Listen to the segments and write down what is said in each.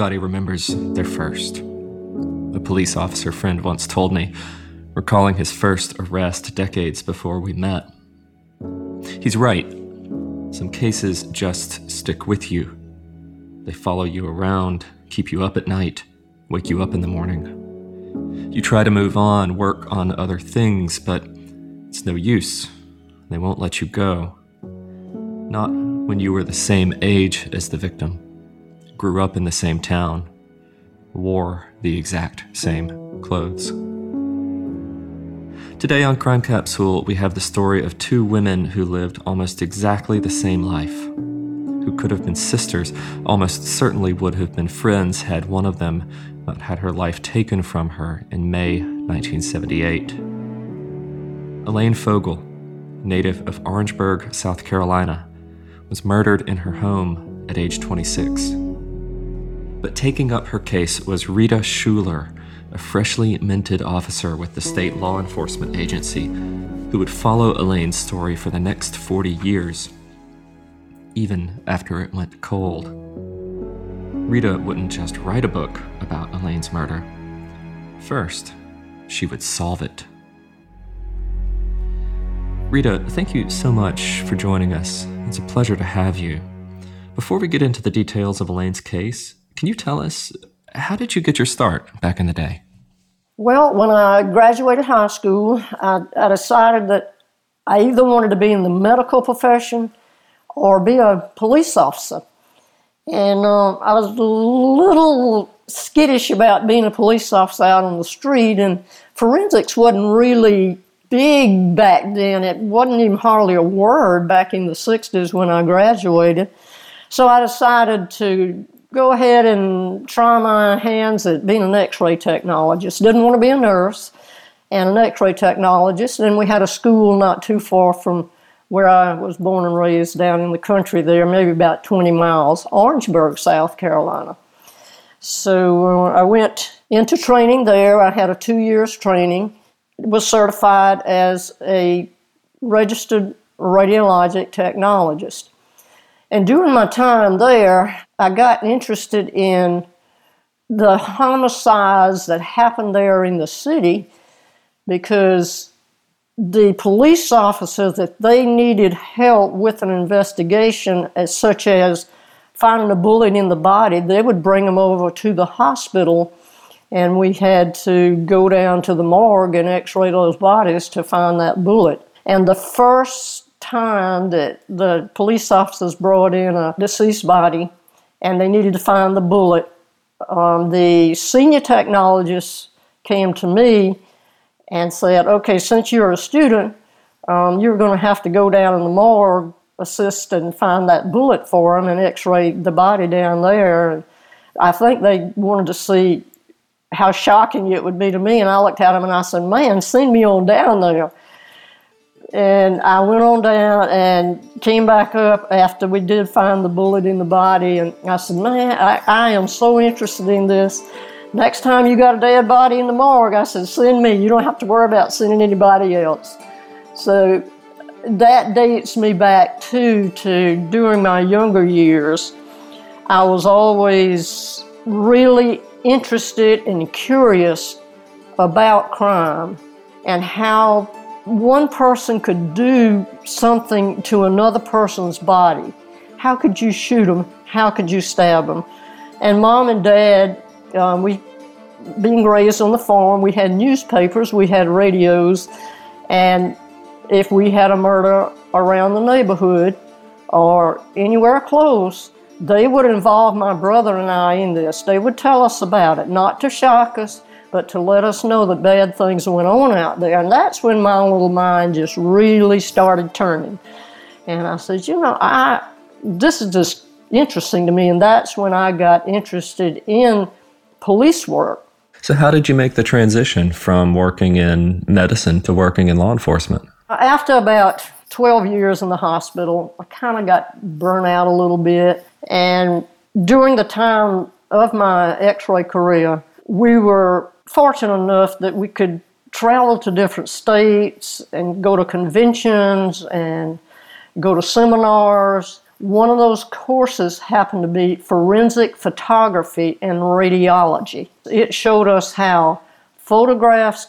everybody remembers their first. A police officer friend once told me, recalling his first arrest decades before we met. He's right. Some cases just stick with you. They follow you around, keep you up at night, wake you up in the morning. You try to move on, work on other things, but it's no use. They won't let you go. Not when you were the same age as the victim, grew up in the same town, wore the exact same clothes. Today on Crime Capsule, we have the story of two women who lived almost exactly the same life, who could have been sisters, almost certainly would have been friends had one of them not had her life taken from her in May 1978. Elaine Fogle, native of Orangeburg, South Carolina, was murdered in her home at age 26. But taking up her case was Rita Shuler, a freshly minted officer with the state law enforcement agency who would follow Elaine's story for the next 40 years, even after it went cold. Rita wouldn't just write a book about Elaine's murder. First, she would solve it. Rita, thank you so much for joining us. It's a pleasure to have you. Before we get into the details of Elaine's case, can you tell us how did you get your start back in the day? Well, when I graduated high school, I, I decided that I either wanted to be in the medical profession or be a police officer. And uh, I was a little skittish about being a police officer out on the street, and forensics wasn't really big back then. It wasn't even hardly a word back in the 60s when I graduated. So I decided to go ahead and try my hands at being an x ray technologist. Didn't want to be a nurse and an x ray technologist. And we had a school not too far from where I was born and raised down in the country there, maybe about 20 miles, Orangeburg, South Carolina. So uh, I went into training there. I had a two years training was certified as a registered radiologic technologist. And during my time there, I got interested in the homicides that happened there in the city because the police officers, if they needed help with an investigation, as such as finding a bullet in the body, they would bring them over to the hospital and we had to go down to the morgue and x-ray those bodies to find that bullet. And the first time that the police officers brought in a deceased body and they needed to find the bullet, um, the senior technologist came to me and said, okay, since you're a student, um, you're going to have to go down in the morgue, assist and find that bullet for them and x-ray the body down there. I think they wanted to see how shocking it would be to me. And I looked at him and I said, Man, send me on down there. And I went on down and came back up after we did find the bullet in the body. And I said, Man, I, I am so interested in this. Next time you got a dead body in the morgue, I said, Send me. You don't have to worry about sending anybody else. So that dates me back too to during my younger years. I was always really interested and curious about crime and how one person could do something to another person's body. How could you shoot them? How could you stab them? And mom and dad, um, we being raised on the farm, we had newspapers, we had radios, and if we had a murder around the neighborhood or anywhere close, they would involve my brother and I in this. They would tell us about it, not to shock us, but to let us know that bad things went on out there. And that's when my little mind just really started turning. And I said, you know, I this is just interesting to me. And that's when I got interested in police work. So, how did you make the transition from working in medicine to working in law enforcement? After about 12 years in the hospital, I kind of got burnt out a little bit. And during the time of my x ray career, we were fortunate enough that we could travel to different states and go to conventions and go to seminars. One of those courses happened to be forensic photography and radiology. It showed us how photographs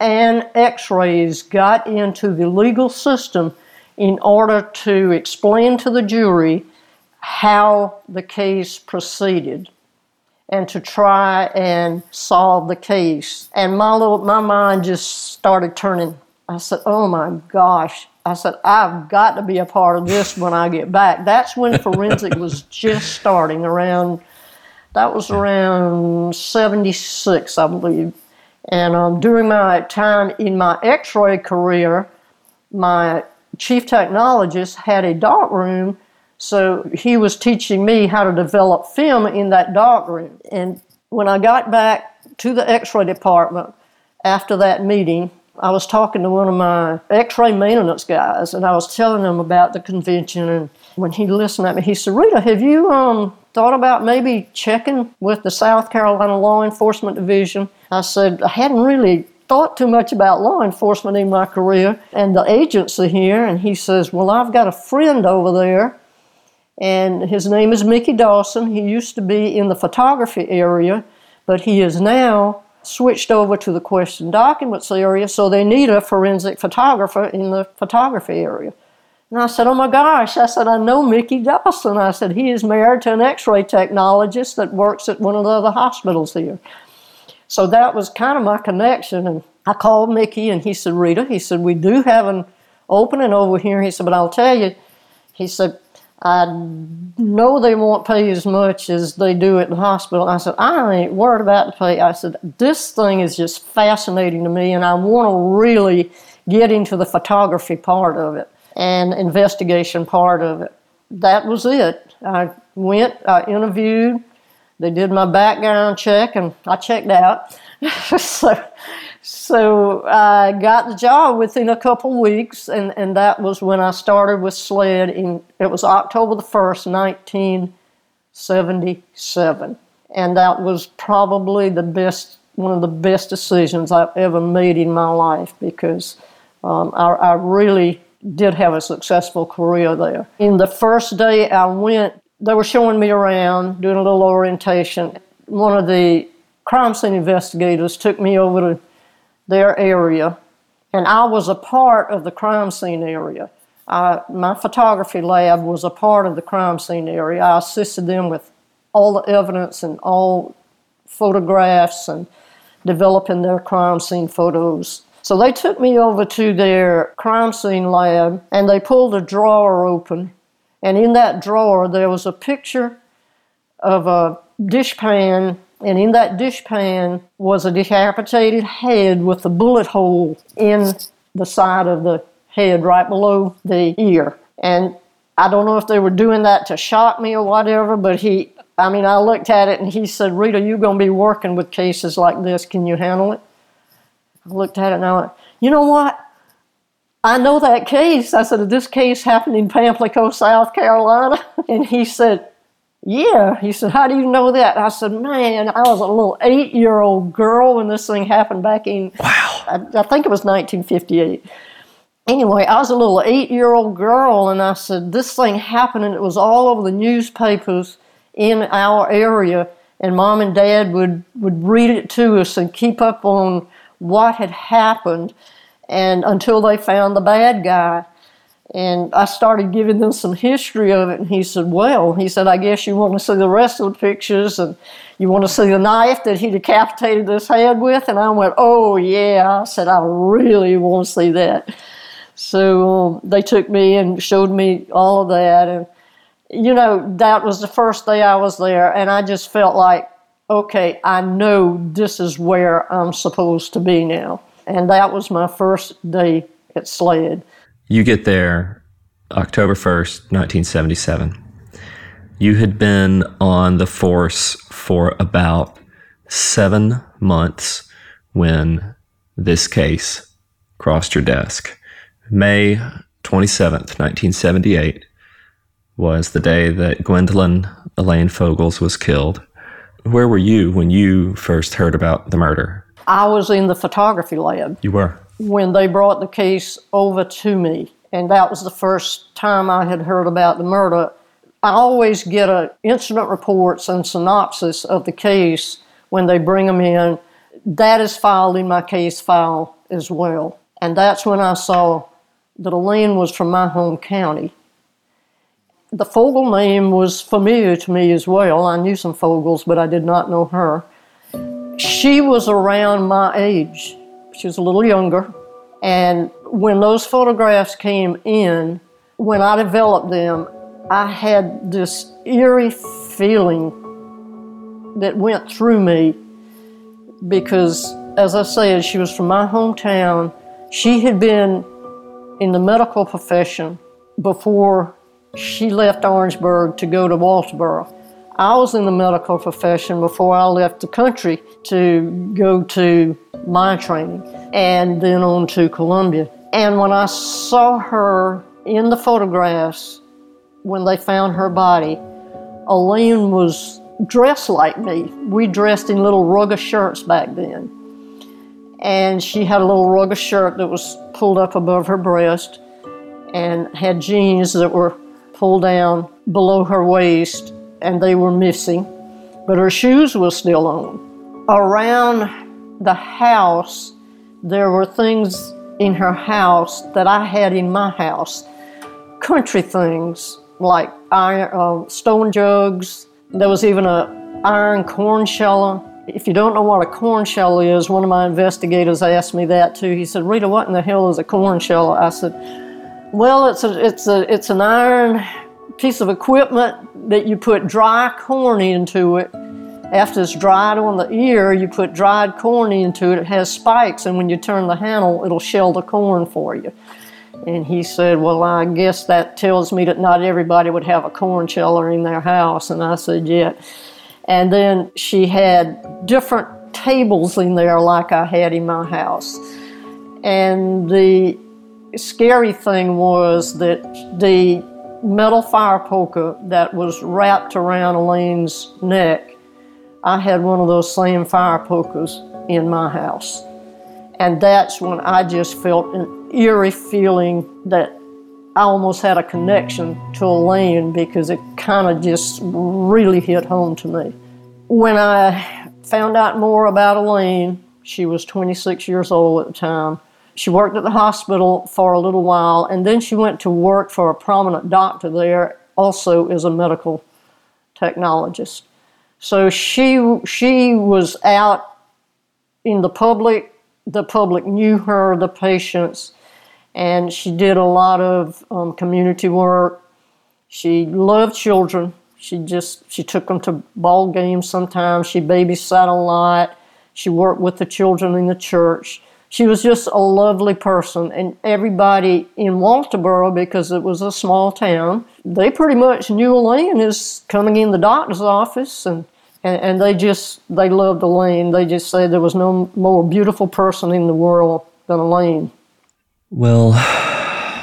and x rays got into the legal system in order to explain to the jury how the case proceeded and to try and solve the case. And my little my mind just started turning. I said, "Oh my gosh." I said, I've got to be a part of this when I get back. That's when forensic was just starting around, that was around 76, I believe. And um, during my time in my x ray career, my chief technologist had a dark room so he was teaching me how to develop film in that dark room. And when I got back to the x ray department after that meeting, I was talking to one of my x ray maintenance guys and I was telling him about the convention. And when he listened at me, he said, Rita, have you um, thought about maybe checking with the South Carolina Law Enforcement Division? I said, I hadn't really thought too much about law enforcement in my career and the agency here. And he says, Well, I've got a friend over there and his name is Mickey Dawson. He used to be in the photography area, but he is now switched over to the question documents area, so they need a forensic photographer in the photography area. And I said, Oh my gosh, I said, I know Mickey Dawson. I said, he is married to an x ray technologist that works at one of the other hospitals here. So that was kind of my connection. And I called Mickey and he said, Rita, he said, we do have an opening over here. He said, but I'll tell you, he said, I know they won't pay as much as they do at the hospital. I said, I ain't worried about the pay. I said, this thing is just fascinating to me, and I want to really get into the photography part of it and investigation part of it. That was it. I went, I interviewed, they did my background check, and I checked out. so so I got the job within a couple weeks, and, and that was when I started with SLED. In it was October the first, nineteen seventy seven, and that was probably the best one of the best decisions I've ever made in my life because um, I, I really did have a successful career there. In the first day I went, they were showing me around, doing a little orientation. One of the crime scene investigators took me over to their area, and I was a part of the crime scene area. I, my photography lab was a part of the crime scene area. I assisted them with all the evidence and all photographs and developing their crime scene photos. So they took me over to their crime scene lab and they pulled a drawer open. And in that drawer, there was a picture of a dishpan and in that dishpan was a decapitated head with a bullet hole in the side of the head right below the ear. And I don't know if they were doing that to shock me or whatever, but he, I mean, I looked at it and he said, Rita, you're going to be working with cases like this. Can you handle it? I looked at it and I went, you know what? I know that case. I said, this case happened in Pamplico, South Carolina. And he said, yeah. He said, How do you know that? I said, Man, I was a little eight year old girl when this thing happened back in, wow. I, I think it was 1958. Anyway, I was a little eight year old girl, and I said, This thing happened, and it was all over the newspapers in our area. And mom and dad would, would read it to us and keep up on what had happened and until they found the bad guy. And I started giving them some history of it, and he said, Well, he said, I guess you want to see the rest of the pictures, and you want to see the knife that he decapitated this head with? And I went, Oh, yeah. I said, I really want to see that. So um, they took me and showed me all of that. And, you know, that was the first day I was there, and I just felt like, okay, I know this is where I'm supposed to be now. And that was my first day at SLED. You get there October 1st, 1977. You had been on the force for about seven months when this case crossed your desk. May 27th, 1978 was the day that Gwendolyn Elaine Fogles was killed. Where were you when you first heard about the murder? I was in the photography lab. You were? When they brought the case over to me. and that was the first time I had heard about the murder. I always get a incident reports and synopsis of the case when they bring them in. That is filed in my case file as well. And that's when I saw that Elaine was from my home county. The Fogle name was familiar to me as well. I knew some Fogles, but I did not know her. She was around my age. She was a little younger. And when those photographs came in, when I developed them, I had this eerie feeling that went through me because, as I said, she was from my hometown. She had been in the medical profession before she left Orangeburg to go to Walterboro. I was in the medical profession before I left the country to go to my training and then on to Columbia. And when I saw her in the photographs, when they found her body, Elaine was dressed like me. We dressed in little rugger shirts back then. And she had a little rugger shirt that was pulled up above her breast and had jeans that were pulled down below her waist and they were missing, but her shoes were still on. Around the house, there were things in her house that I had in my house country things like iron, uh, stone jugs. There was even a iron corn sheller. If you don't know what a corn sheller is, one of my investigators asked me that too. He said, "Rita, what in the hell is a corn sheller?" I said, "Well, it's a, it's a, it's an iron piece of equipment that you put dry corn into it. After it's dried on the ear, you put dried corn into it. It has spikes, and when you turn the handle, it'll shell the corn for you." And he said, Well, I guess that tells me that not everybody would have a corn sheller in their house. And I said, Yeah. And then she had different tables in there like I had in my house. And the scary thing was that the metal fire poker that was wrapped around Elaine's neck, I had one of those same fire pokers in my house. And that's when I just felt an eerie feeling that I almost had a connection to Elaine because it kind of just really hit home to me. When I found out more about Elaine, she was 26 years old at the time. She worked at the hospital for a little while, and then she went to work for a prominent doctor there, also as a medical technologist. So she she was out in the public the public knew her, the patients, and she did a lot of um, community work. She loved children. She just she took them to ball games sometimes. She babysat a lot. She worked with the children in the church. She was just a lovely person, and everybody in Walterboro, because it was a small town, they pretty much knew Elaine as coming in the doctor's office and and, and they just they loved Elaine. They just said there was no more beautiful person in the world than Elaine. Well,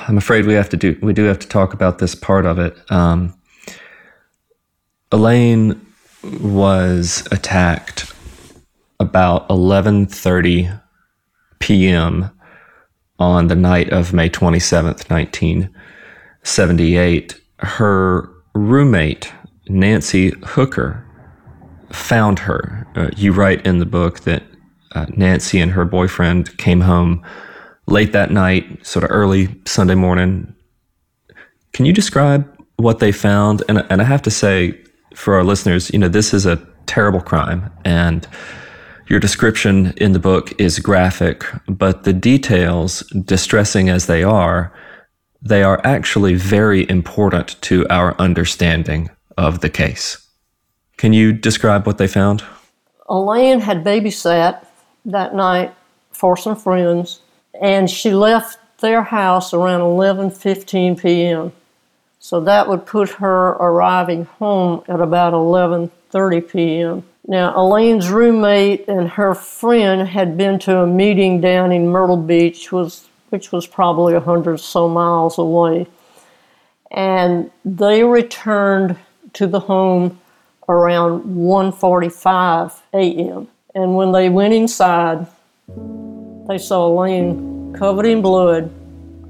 I'm afraid we have to do we do have to talk about this part of it. Um, Elaine was attacked about 11:30 p.m. on the night of May 27th, 1978. Her roommate Nancy Hooker found her. Uh, you write in the book that uh, Nancy and her boyfriend came home late that night, sort of early Sunday morning. Can you describe what they found? And, and I have to say, for our listeners, you know, this is a terrible crime, and your description in the book is graphic, but the details, distressing as they are, they are actually very important to our understanding of the case. Can you describe what they found? Elaine had babysat that night for some friends, and she left their house around 11:15 p.m. So that would put her arriving home at about 11:30 p.m. Now, Elaine's roommate and her friend had been to a meeting down in Myrtle Beach, was, which was probably a hundred so miles away. And they returned to the home around 1:45 a.m. And when they went inside, they saw Elaine covered in blood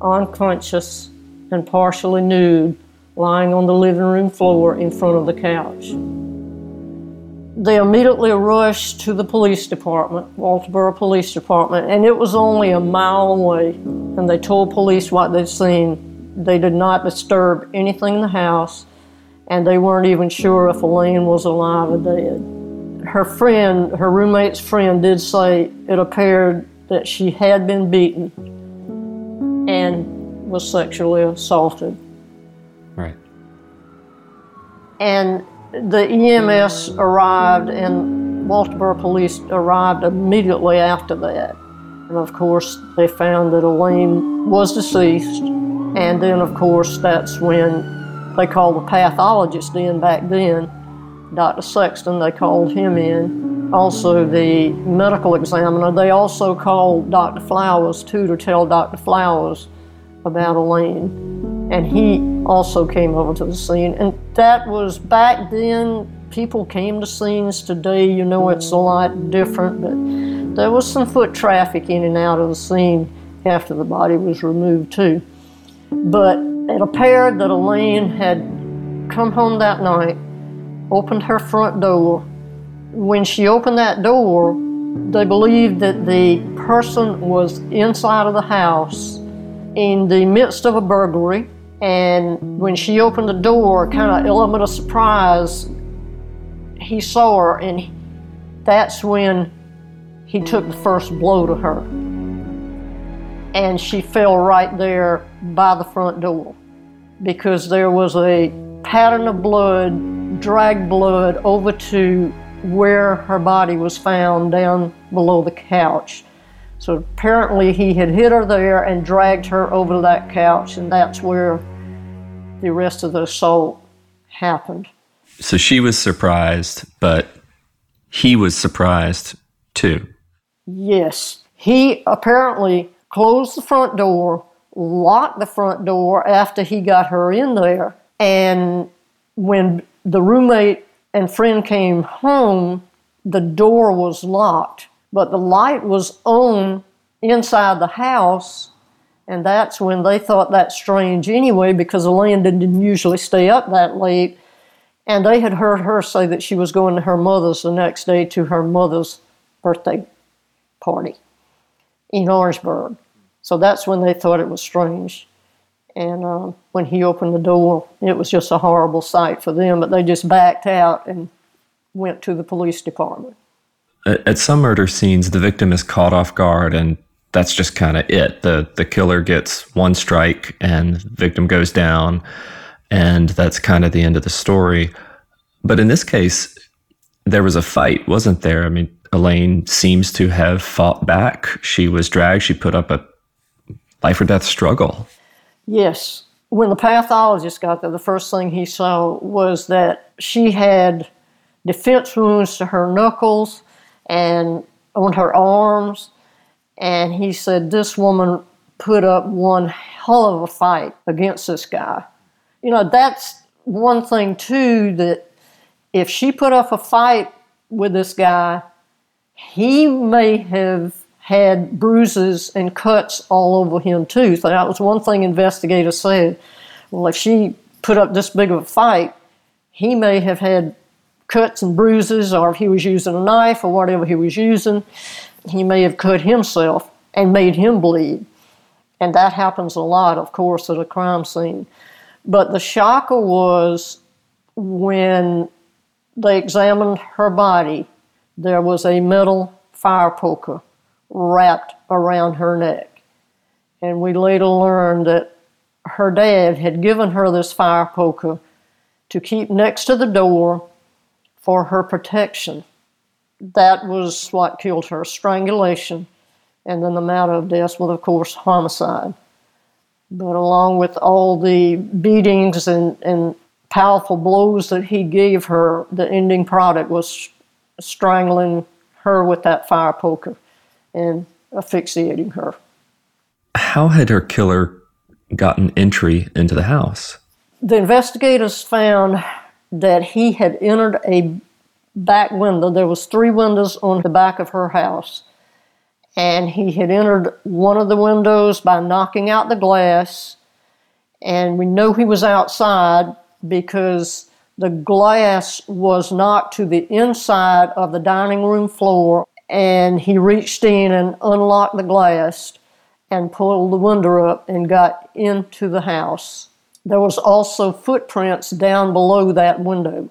unconscious and partially nude, lying on the living room floor in front of the couch. They immediately rushed to the police department, Walterboro Police Department, and it was only a mile away. And they told police what they'd seen. They did not disturb anything in the house, and they weren't even sure if Elaine was alive or dead. Her friend, her roommate's friend, did say it appeared that she had been beaten and was sexually assaulted. Right. And the EMS arrived, and Walterboro police arrived immediately after that. And of course, they found that Elaine was deceased. And then, of course, that's when they called the pathologist in back then, Dr. Sexton, they called him in. Also, the medical examiner, they also called Dr. Flowers too to tell Dr. Flowers about Elaine. And he also came over to the scene. And that was back then, people came to scenes. Today, you know, it's a lot different, but there was some foot traffic in and out of the scene after the body was removed, too. But it appeared that Elaine had come home that night, opened her front door. When she opened that door, they believed that the person was inside of the house in the midst of a burglary. And when she opened the door, kind of element of surprise, he saw her, and that's when he took the first blow to her. And she fell right there by the front door because there was a pattern of blood, dragged blood over to where her body was found down below the couch. So apparently he had hit her there and dragged her over to that couch, and that's where the rest of the assault happened. So she was surprised, but he was surprised too. Yes. He apparently closed the front door, locked the front door after he got her in there, and when the roommate and friend came home, the door was locked, but the light was on inside the house. And that's when they thought that strange anyway, because Elaine didn't usually stay up that late. And they had heard her say that she was going to her mother's the next day to her mother's birthday party in Orangeburg. So that's when they thought it was strange. And um, when he opened the door, it was just a horrible sight for them, but they just backed out and went to the police department. At some murder scenes, the victim is caught off guard, and that's just kind of it. The, the killer gets one strike, and victim goes down, and that's kind of the end of the story. But in this case, there was a fight, wasn't there? I mean, Elaine seems to have fought back. She was dragged, she put up a life or death struggle. Yes. When the pathologist got there, the first thing he saw was that she had defense wounds to her knuckles and on her arms. And he said, This woman put up one hell of a fight against this guy. You know, that's one thing, too, that if she put up a fight with this guy, he may have had bruises and cuts all over him too. So that was one thing investigators said. Well, if she put up this big of a fight, he may have had cuts and bruises, or if he was using a knife or whatever he was using, he may have cut himself and made him bleed. And that happens a lot, of course, at a crime scene. But the shocker was when they examined her body, there was a metal fire poker wrapped around her neck. And we later learned that her dad had given her this fire poker to keep next to the door for her protection. That was what killed her strangulation, and then the matter of death was, of course, homicide. But along with all the beatings and, and powerful blows that he gave her, the ending product was strangling her with that fire poker and asphyxiating her. How had her killer gotten entry into the house? The investigators found that he had entered a back window. There was three windows on the back of her house. and he had entered one of the windows by knocking out the glass. And we know he was outside because the glass was knocked to the inside of the dining room floor, and he reached in and unlocked the glass and pulled the window up and got into the house. There was also footprints down below that window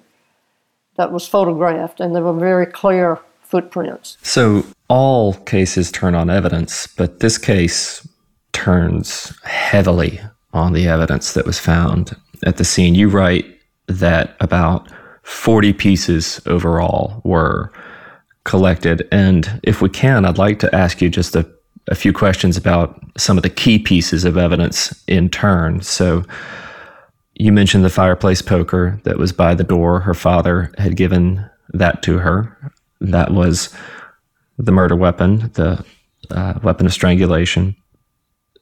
that was photographed, and they were very clear footprints. So all cases turn on evidence, but this case turns heavily on the evidence that was found at the scene. You write that about 40 pieces overall were collected. And if we can, I'd like to ask you just a, a few questions about some of the key pieces of evidence in turn. So, you mentioned the fireplace poker that was by the door. Her father had given that to her. That was the murder weapon, the uh, weapon of strangulation.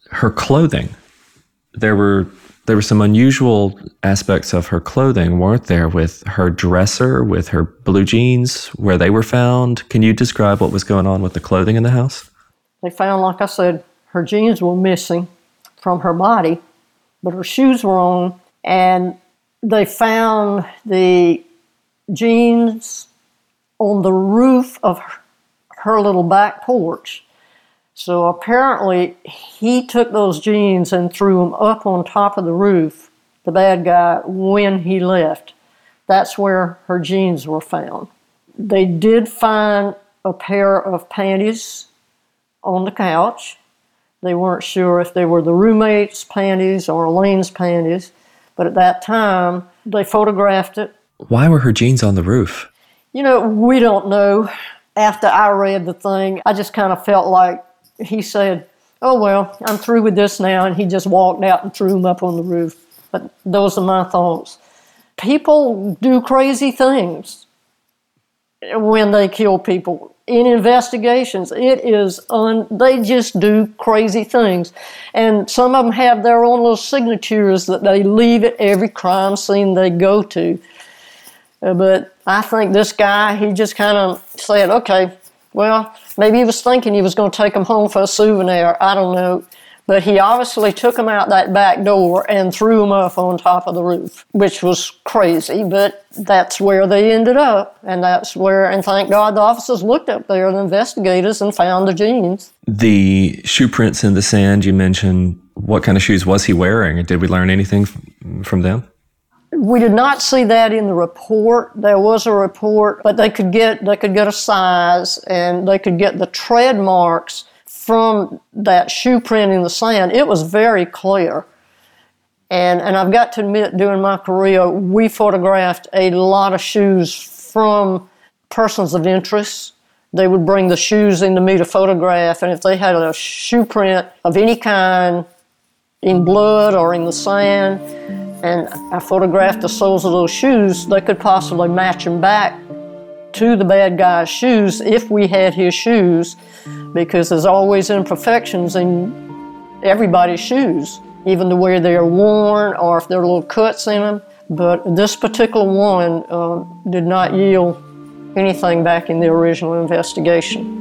Her clothing. There were there were some unusual aspects of her clothing, weren't there? With her dresser, with her blue jeans, where they were found. Can you describe what was going on with the clothing in the house? They found, like I said, her jeans were missing from her body, but her shoes were on, and they found the jeans on the roof of her, little back porch. So apparently, he took those jeans and threw them up on top of the roof, the bad guy, when he left. That's where her jeans were found. They did find a pair of panties on the couch. They weren't sure if they were the roommate's panties or Elaine's panties, but at that time, they photographed it. Why were her jeans on the roof? You know, we don't know after I read the thing, I just kind of felt like he said, Oh, well, I'm through with this now. And he just walked out and threw them up on the roof. But those are my thoughts. People do crazy things when they kill people. In investigations, it is un, they just do crazy things. And some of them have their own little signatures that they leave at every crime scene they go to. Uh, but I think this guy, he just kind of said, okay, well, maybe he was thinking he was going to take them home for a souvenir. I don't know. But he obviously took them out that back door and threw them up on top of the roof, which was crazy, but that's where they ended up. And that's where, and thank God the officers looked up there, the investigators, and found the jeans. The shoe prints in the sand you mentioned, what kind of shoes was he wearing? Did we learn anything from them? We did not see that in the report. There was a report, but they could get they could get a size and they could get the tread marks from that shoe print in the sand. It was very clear. And and I've got to admit, during my career, we photographed a lot of shoes from persons of interest. They would bring the shoes into me to photograph, and if they had a shoe print of any kind in blood or in the sand, and I photographed the soles of those shoes, they could possibly match them back to the bad guy's shoes if we had his shoes, because there's always imperfections in everybody's shoes, even the way they're worn or if there are little cuts in them. But this particular one uh, did not yield anything back in the original investigation.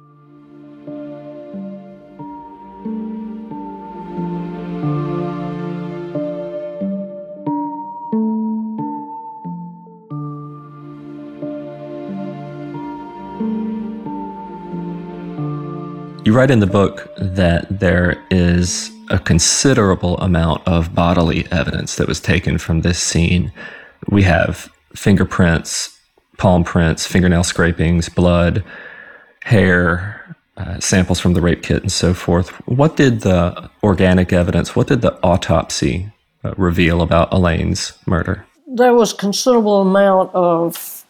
You write in the book that there is a considerable amount of bodily evidence that was taken from this scene. We have fingerprints, palm prints, fingernail scrapings, blood, hair, uh, samples from the rape kit and so forth. What did the organic evidence, what did the autopsy uh, reveal about Elaine's murder? There was considerable amount of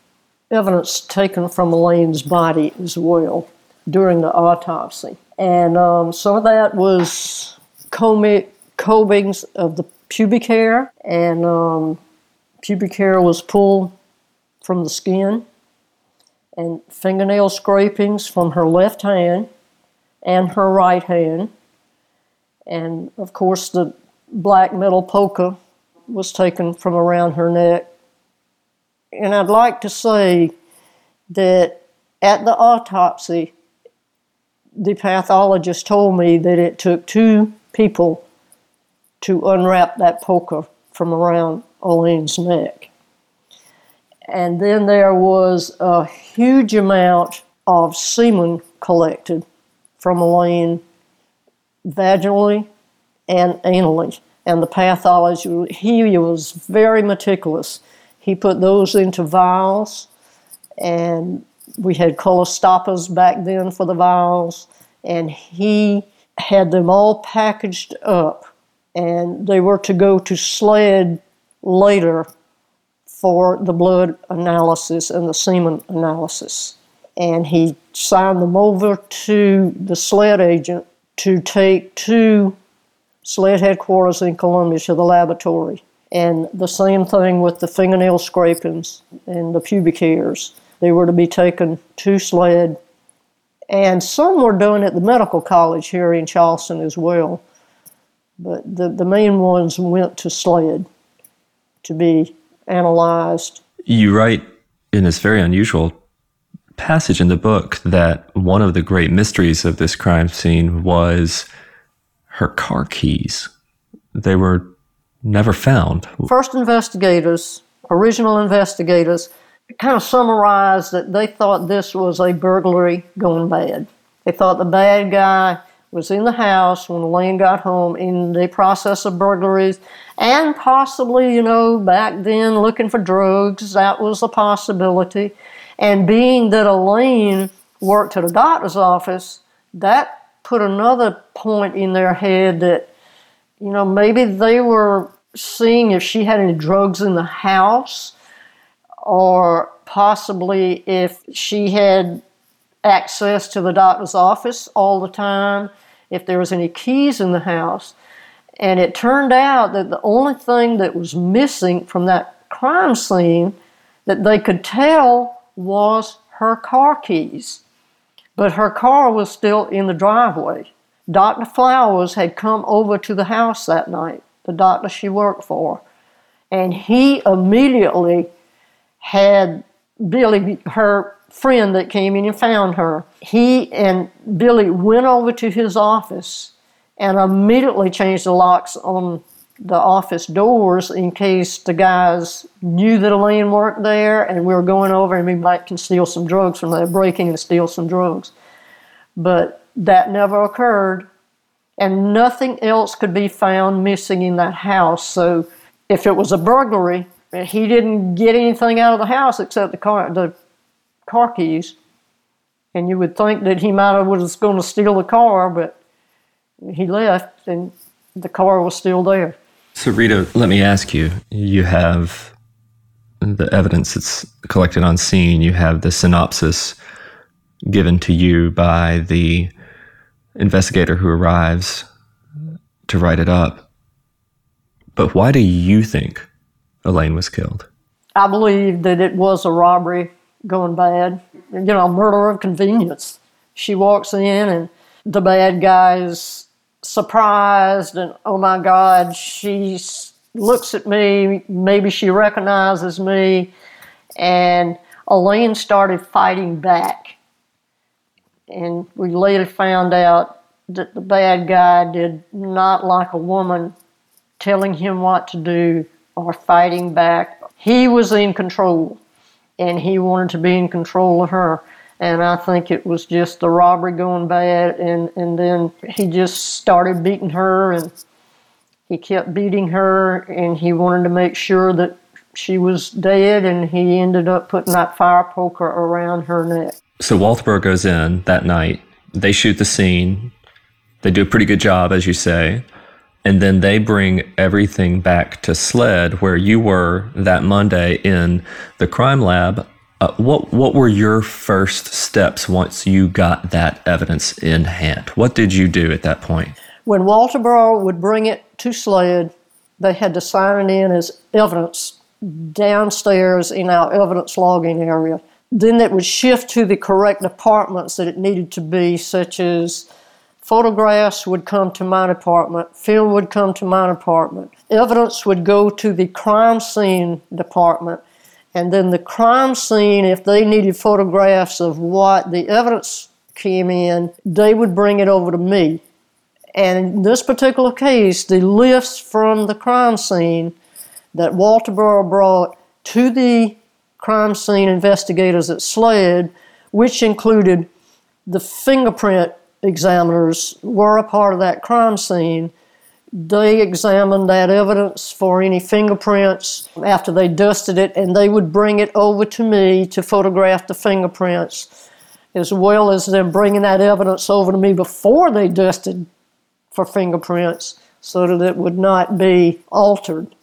evidence taken from Elaine's body as well during the autopsy. And um, some of that was combing, combings of the pubic hair, and um, pubic hair was pulled from the skin, and fingernail scrapings from her left hand and her right hand. And of course, the black metal polka was taken from around her neck. And I'd like to say that at the autopsy, the pathologist told me that it took two people to unwrap that poker from around Elaine's neck. And then there was a huge amount of semen collected from Elaine vaginally and anally. And the pathologist, he was very meticulous. He put those into vials, and we had colostoppers back then for the vials, and he had them all packaged up, and they were to go to SLED later for the blood analysis and the semen analysis. And he signed them over to the SLED agent to take to SLED headquarters in Columbia to the laboratory. And the same thing with the fingernail scrapings and the pubic hairs. They were to be taken to SLED. And some were done at the medical college here in Charleston as well. But the, the main ones went to SLED to be analyzed. You write in this very unusual passage in the book that one of the great mysteries of this crime scene was her car keys. They were never found. First investigators, original investigators, kind of summarized that they thought this was a burglary going bad. They thought the bad guy was in the house when Elaine got home in the process of burglaries and possibly, you know, back then looking for drugs. That was a possibility. And being that Elaine worked at a doctor's office, that put another point in their head that, you know, maybe they were seeing if she had any drugs in the house or possibly if she had access to the doctor's office all the time if there was any keys in the house. And it turned out that the only thing that was missing from that crime scene that they could tell was her car keys. But her car was still in the driveway. Dr. Flowers had come over to the house that night, the doctor she worked for, and he immediately had Billy, her friend that came in and found her, he and Billy went over to his office and immediately changed the locks on the office doors in case the guys knew that Elaine worked there and we were going over and we might can steal some drugs from there, breaking and steal some drugs. But that never occurred and nothing else could be found missing in that house. So if it was a burglary, he didn't get anything out of the house except the car, the car keys. And you would think that he might have was going to steal the car, but he left and the car was still there. So, Rita, let me ask you you have the evidence that's collected on scene, you have the synopsis given to you by the investigator who arrives to write it up. But why do you think Elaine was killed? I believe that it was a robbery going bad. You know, murder of convenience. She walks in and the bad guy's surprised and oh my God, she looks at me. Maybe she recognizes me. And Elaine started fighting back. And we later found out that the bad guy did not like a woman telling him what to do or fighting back. He was in control and he wanted to be in control of her. And I think it was just the robbery going bad, and, and then he just started beating her, and he kept beating her, and he wanted to make sure that she was dead, and he ended up putting that fire poker around her neck. So Walterboro goes in that night. they shoot the scene. They do a pretty good job, as you say. And then they bring everything back to SLED, where you were that Monday in the crime lab. Uh, what what were your first steps once you got that evidence in hand? What did you do at that point? When Walterboro would bring it to SLED, they had to sign it in as evidence downstairs in our evidence logging area. Then it would shift to the correct departments that it needed to be, such as photographs would come to my department, film would come to my department, evidence would go to the crime scene department, and then the crime scene, if they needed photographs of what the evidence came in, they would bring it over to me. And in this particular case, the lifts from the crime scene that Walterboro brought to the crime scene investigators at SLED, which included the fingerprint examiners were a part of that crime scene. They examined that evidence for any fingerprints after they dusted it, and they would bring it over to me to photograph the fingerprints, as well as them bringing that evidence over to me before they dusted for fingerprints so that it would not be altered.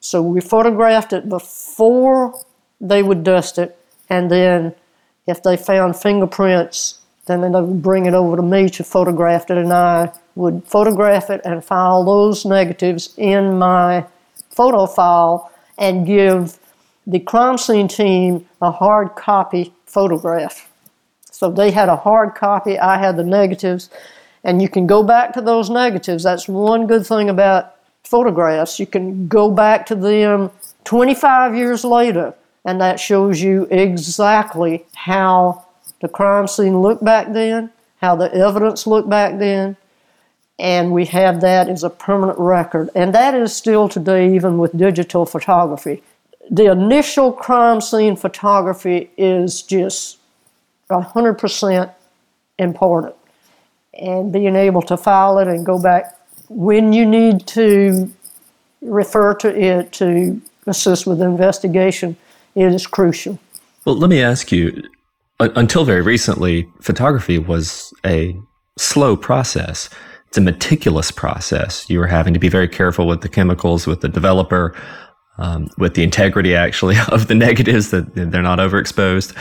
So we photographed it before they would dust it, and then if they found fingerprints, then they would bring it over to me to photograph it, and I would photograph it and file those negatives in my photo file and give the crime scene team a hard copy photograph. So they had a hard copy, I had the negatives, and you can go back to those negatives. That's one good thing about photographs. You can go back to them 25 years later, and that shows you exactly how the crime scene looked back then, how the evidence looked back then, and we have that as a permanent record. And that is still today, even with digital photography. The initial crime scene photography is just 100% important. And being able to file it and go back when you need to refer to it to assist with the investigation, it is crucial. Well, let me ask you until very recently, photography was a slow process. It's a meticulous process. You were having to be very careful with the chemicals, with the developer, um, with the integrity actually of the negatives that they're not overexposed.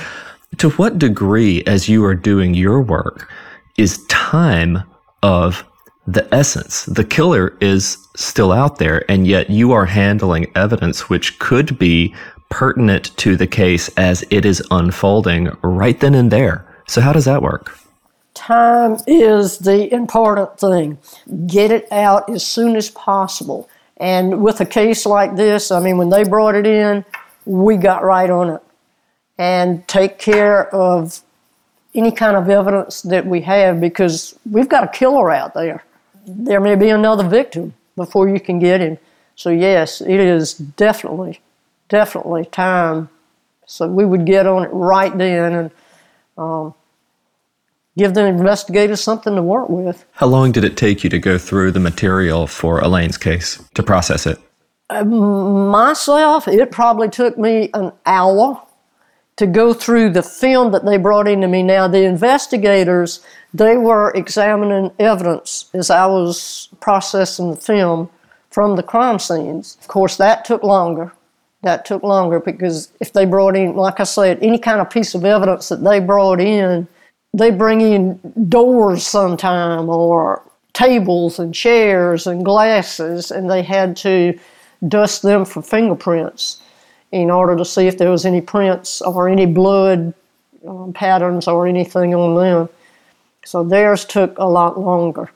To what degree, as you are doing your work, is time of the essence. The killer is still out there, and yet you are handling evidence which could be pertinent to the case as it is unfolding right then and there. So, how does that work? Time is the important thing. Get it out as soon as possible. And with a case like this, I mean, when they brought it in, we got right on it and take care of any kind of evidence that we have because we've got a killer out there there may be another victim before you can get him. So, yes, it is definitely, definitely time. So, we would get on it right then and um, give the investigators something to work with. How long did it take you to go through the material for Elaine's case to process it? Uh, myself, it probably took me an hour to go through the film that they brought into me. Now, the investigators, they were examining evidence as I was processing the film from the crime scenes. Of course, that took longer. That took longer because if they brought in, like I said, any kind of piece of evidence that they brought in, they bring in doors sometime or tables and chairs and glasses, and they had to dust them for fingerprints in order to see if there was any prints or any blood um, patterns or anything on them. So theirs took a lot longer.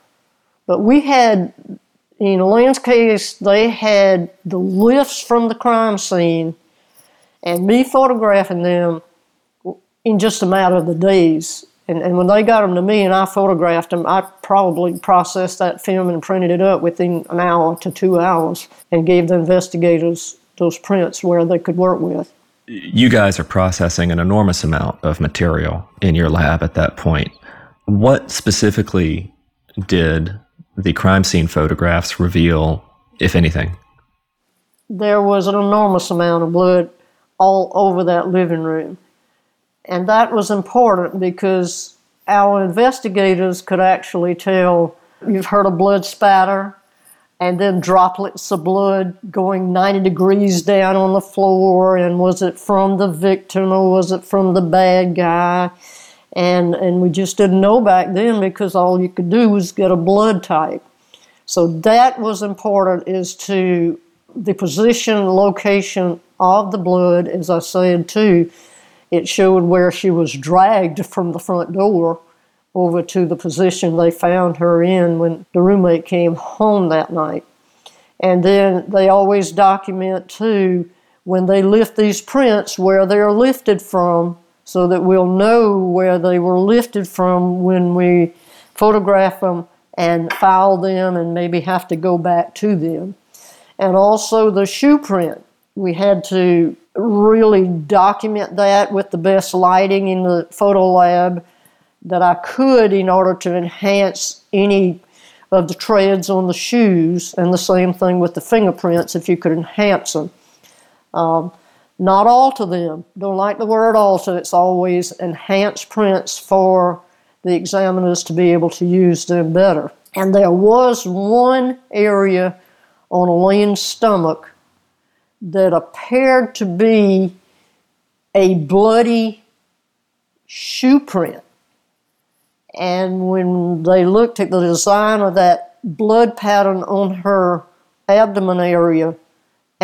But we had, in Lynn's case, they had the lifts from the crime scene and me photographing them in just a matter of the days. And, and when they got them to me and I photographed them, I probably processed that film and printed it up within an hour to two hours and gave the investigators those prints where they could work with. You guys are processing an enormous amount of material in your lab at that point. What specifically did the crime scene photographs reveal, if anything? There was an enormous amount of blood all over that living room. And that was important because our investigators could actually tell you've heard a blood spatter and then droplets of blood going 90 degrees down on the floor and was it from the victim or was it from the bad guy and and we just didn't know back then because all you could do was get a blood type so that was important is to the position location of the blood as i said too it showed where she was dragged from the front door over to the position they found her in when the roommate came home that night. And then they always document too when they lift these prints where they're lifted from so that we'll know where they were lifted from when we photograph them and file them and maybe have to go back to them. And also the shoe print. We had to really document that with the best lighting in the photo lab that I could in order to enhance any of the treads on the shoes, and the same thing with the fingerprints if you could enhance them. Um, not alter them. Don't like the word alter. It's always enhanced prints for the examiners to be able to use them better. And there was one area on Elaine's stomach that appeared to be a bloody shoe print. And when they looked at the design of that blood pattern on her abdomen area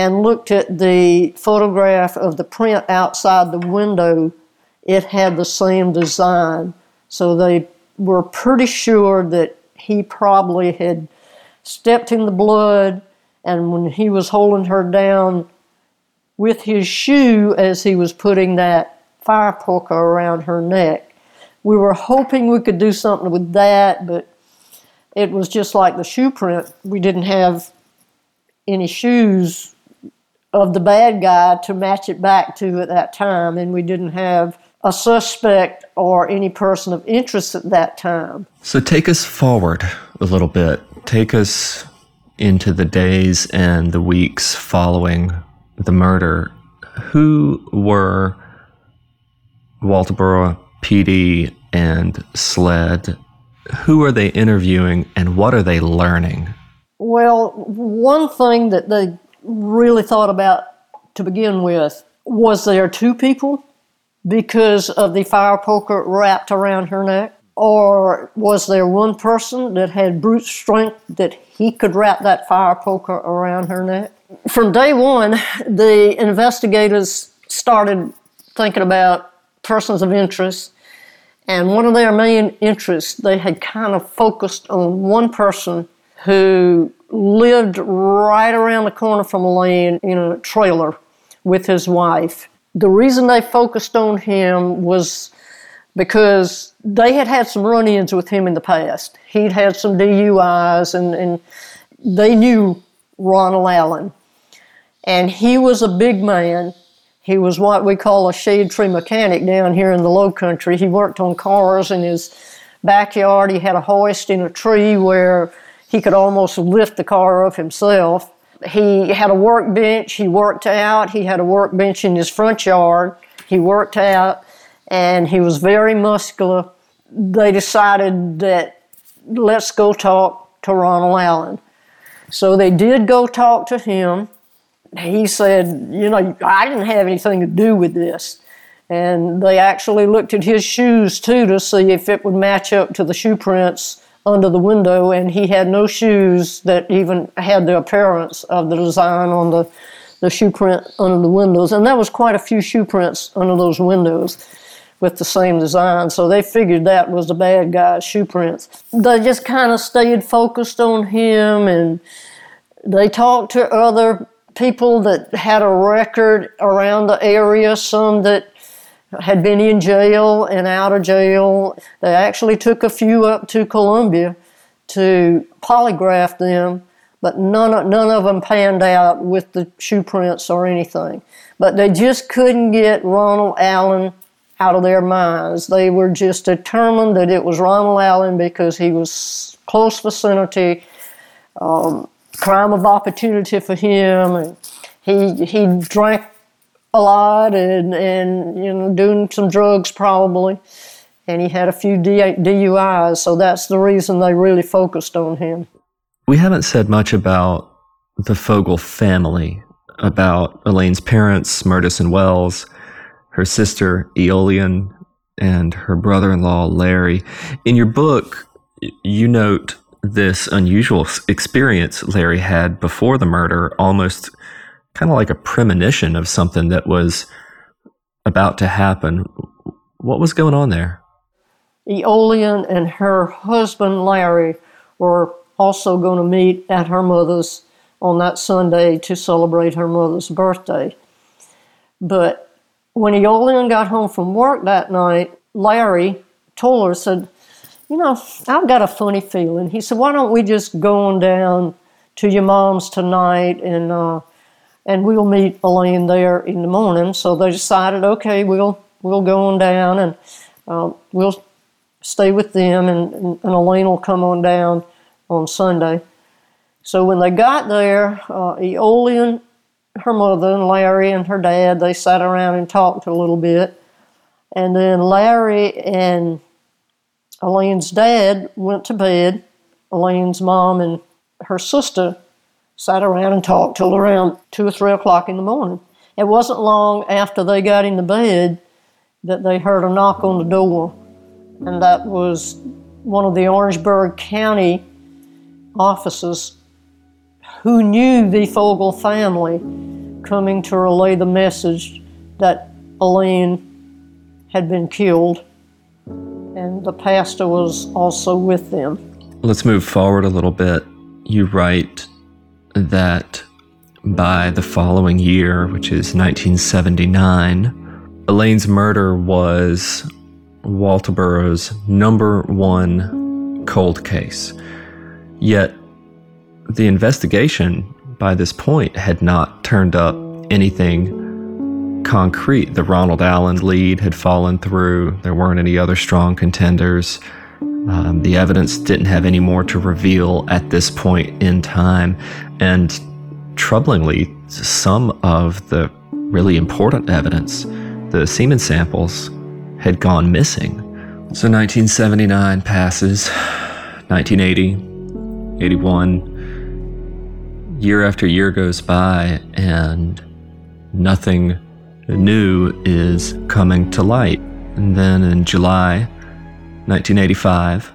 and looked at the photograph of the print outside the window, it had the same design. So they were pretty sure that he probably had stepped in the blood and when he was holding her down with his shoe as he was putting that fire poker around her neck. We were hoping we could do something with that, but it was just like the shoe print. We didn't have any shoes of the bad guy to match it back to at that time, and we didn't have a suspect or any person of interest at that time. So take us forward a little bit. Take us into the days and the weeks following the murder. Who were Walterboro PD and SLED? Who are they interviewing and what are they learning? Well, one thing that they really thought about to begin with was there two people because of the fire poker wrapped around her neck? Or was there one person that had brute strength that he could wrap that fire poker around her neck? From day one, the investigators started thinking about persons of interest, and one of their main interests, they had kind of focused on one person who lived right around the corner from Elaine in a trailer with his wife. The reason they focused on him was because they had had some run ins with him in the past. He'd had some DUIs, and, and they knew Ronald Allen. And he was a big man. He was what we call a shade tree mechanic down here in the low country. He worked on cars in his backyard. He had a hoist in a tree where he could almost lift the car up himself. He had a workbench. He worked out. He had a workbench in his front yard. He worked out and he was very muscular. They decided that let's go talk to Ronald Allen. So they did go talk to him. He said, You know, I didn't have anything to do with this. And they actually looked at his shoes too to see if it would match up to the shoe prints under the window. And he had no shoes that even had the appearance of the design on the, the shoe print under the windows. And there was quite a few shoe prints under those windows with the same design. So they figured that was the bad guy's shoe prints. They just kind of stayed focused on him and they talked to other people that had a record around the area, some that had been in jail and out of jail. They actually took a few up to Columbia to polygraph them, but none of, none of them panned out with the shoe prints or anything. But they just couldn't get Ronald Allen out of their minds. They were just determined that it was Ronald Allen because he was close vicinity, um, crime of opportunity for him. And he he drank a lot and and you know doing some drugs probably, and he had a few DUIs, so that's the reason they really focused on him. We haven't said much about the Fogle family, about Elaine's parents, Murtis and Wells, her sister, Eolian, and her brother in law, Larry. In your book, you note this unusual experience Larry had before the murder, almost kind of like a premonition of something that was about to happen. What was going on there? Eolian and her husband Larry were also going to meet at her mother's on that Sunday to celebrate her mother's birthday. But when Eolian got home from work that night, Larry told her, said, You know, I've got a funny feeling. He said, Why don't we just go on down to your mom's tonight and uh, and we'll meet Elaine there in the morning. So they decided, okay, we'll we'll go on down and uh, we'll stay with them, and, and, Elaine will come on down on Sunday. So when they got there, uh, Eolian, her mother, and Larry and her dad, they sat around and talked a little bit. And then Larry and Elaine's dad went to bed. Elaine's mom and her sister sat around and talked till around two or three o'clock in the morning. It wasn't long after they got into bed that they heard a knock on the door, and that was one of the Orangeburg County officers who knew the Fogle family coming to relay the message that Elaine had been killed, and the pastor was also with them. Let's move forward a little bit. You write that by the following year, which is 1979, Elaine's murder was Walterboro's number one cold case. Yet, the investigation by this point had not turned up anything concrete. The Ronald Allen lead had fallen through, there weren't any other strong contenders. Um, the evidence didn't have any more to reveal at this point in time. And troublingly, some of the really important evidence, the semen samples, had gone missing. So 1979 passes, 1980, 81, year after year goes by, and nothing new is coming to light. And then in July 1985,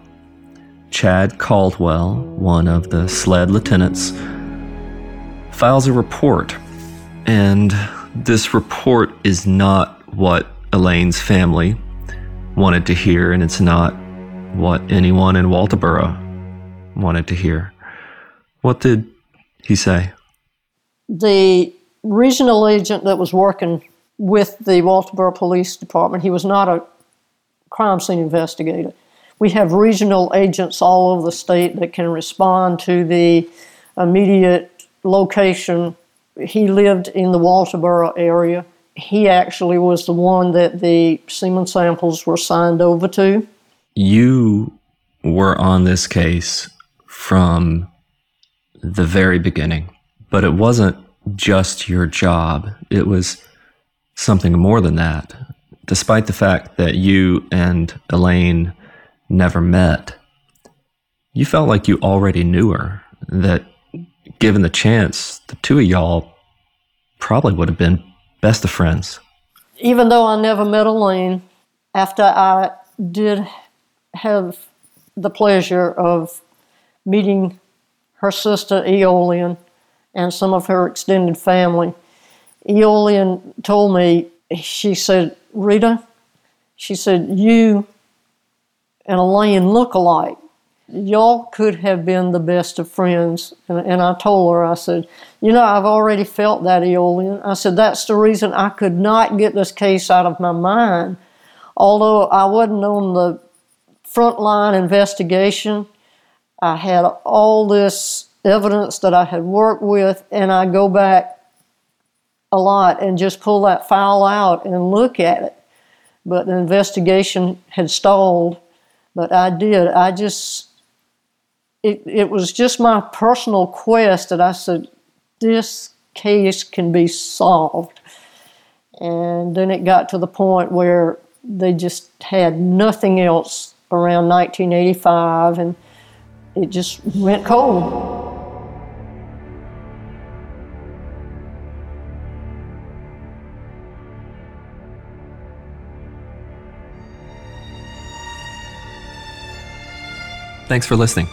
Chad Caldwell, one of the SLED lieutenants, files a report. And this report is not what Elaine's family wanted to hear, and it's not what anyone in Walterboro wanted to hear. What did he say? The regional agent that was working with the Walterboro Police Department, he was not a crime scene investigator. We have regional agents all over the state that can respond to the immediate location. He lived in the Walterboro area. He actually was the one that the semen samples were signed over to. You were on this case from the very beginning, but it wasn't just your job, it was something more than that despite the fact that you and Elaine never met, you felt like you already knew her. That given the chance, the two of y'all probably would have been best of friends. Even though I never met Elaine, after I did have the pleasure of meeting her sister Eolian and some of her extended family, Eolian told me, she said, Rita, she said, you and Elaine look alike. Y'all could have been the best of friends. And, and I told her, I said, you know, I've already felt that, Eolian. I said, that's the reason I could not get this case out of my mind. Although I wasn't on the front line investigation, I had all this evidence that I had worked with, and I go back a lot and just pull that file out and look at it. But the investigation had stalled. But I did. I just, it, it was just my personal quest that I said, this case can be solved. And then it got to the point where they just had nothing else around 1985, and it just went cold. Thanks for listening.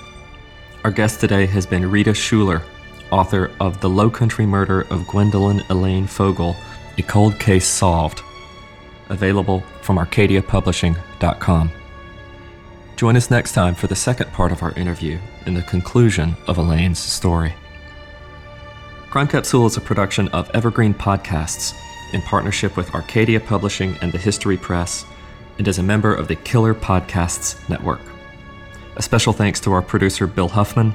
Our guest today has been Rita Shuler, author of The Low Country Murder of Gwendolyn Elaine Fogle, A Cold Case Solved, available from arcadiapublishing.com. Join us next time for the second part of our interview and the conclusion of Elaine's story. Crime Capsule is a production of Evergreen Podcasts in partnership with Arcadia Publishing and the History Press and is a member of the Killer Podcasts Network. A special thanks to our producer Bill Huffman,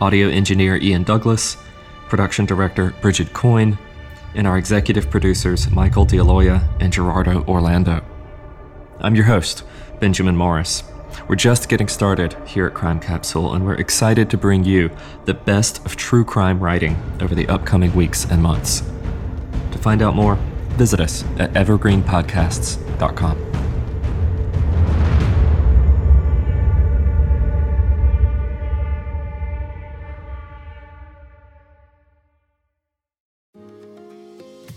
audio engineer Ian Douglas, production director Bridget Coyne, and our executive producers Michael D'Aloia and Gerardo Orlando. I'm your host, Benjamin Morris. We're just getting started here at Crime Capsule, and we're excited to bring you the best of true crime writing over the upcoming weeks and months. To find out more, visit us at evergreenpodcasts.com.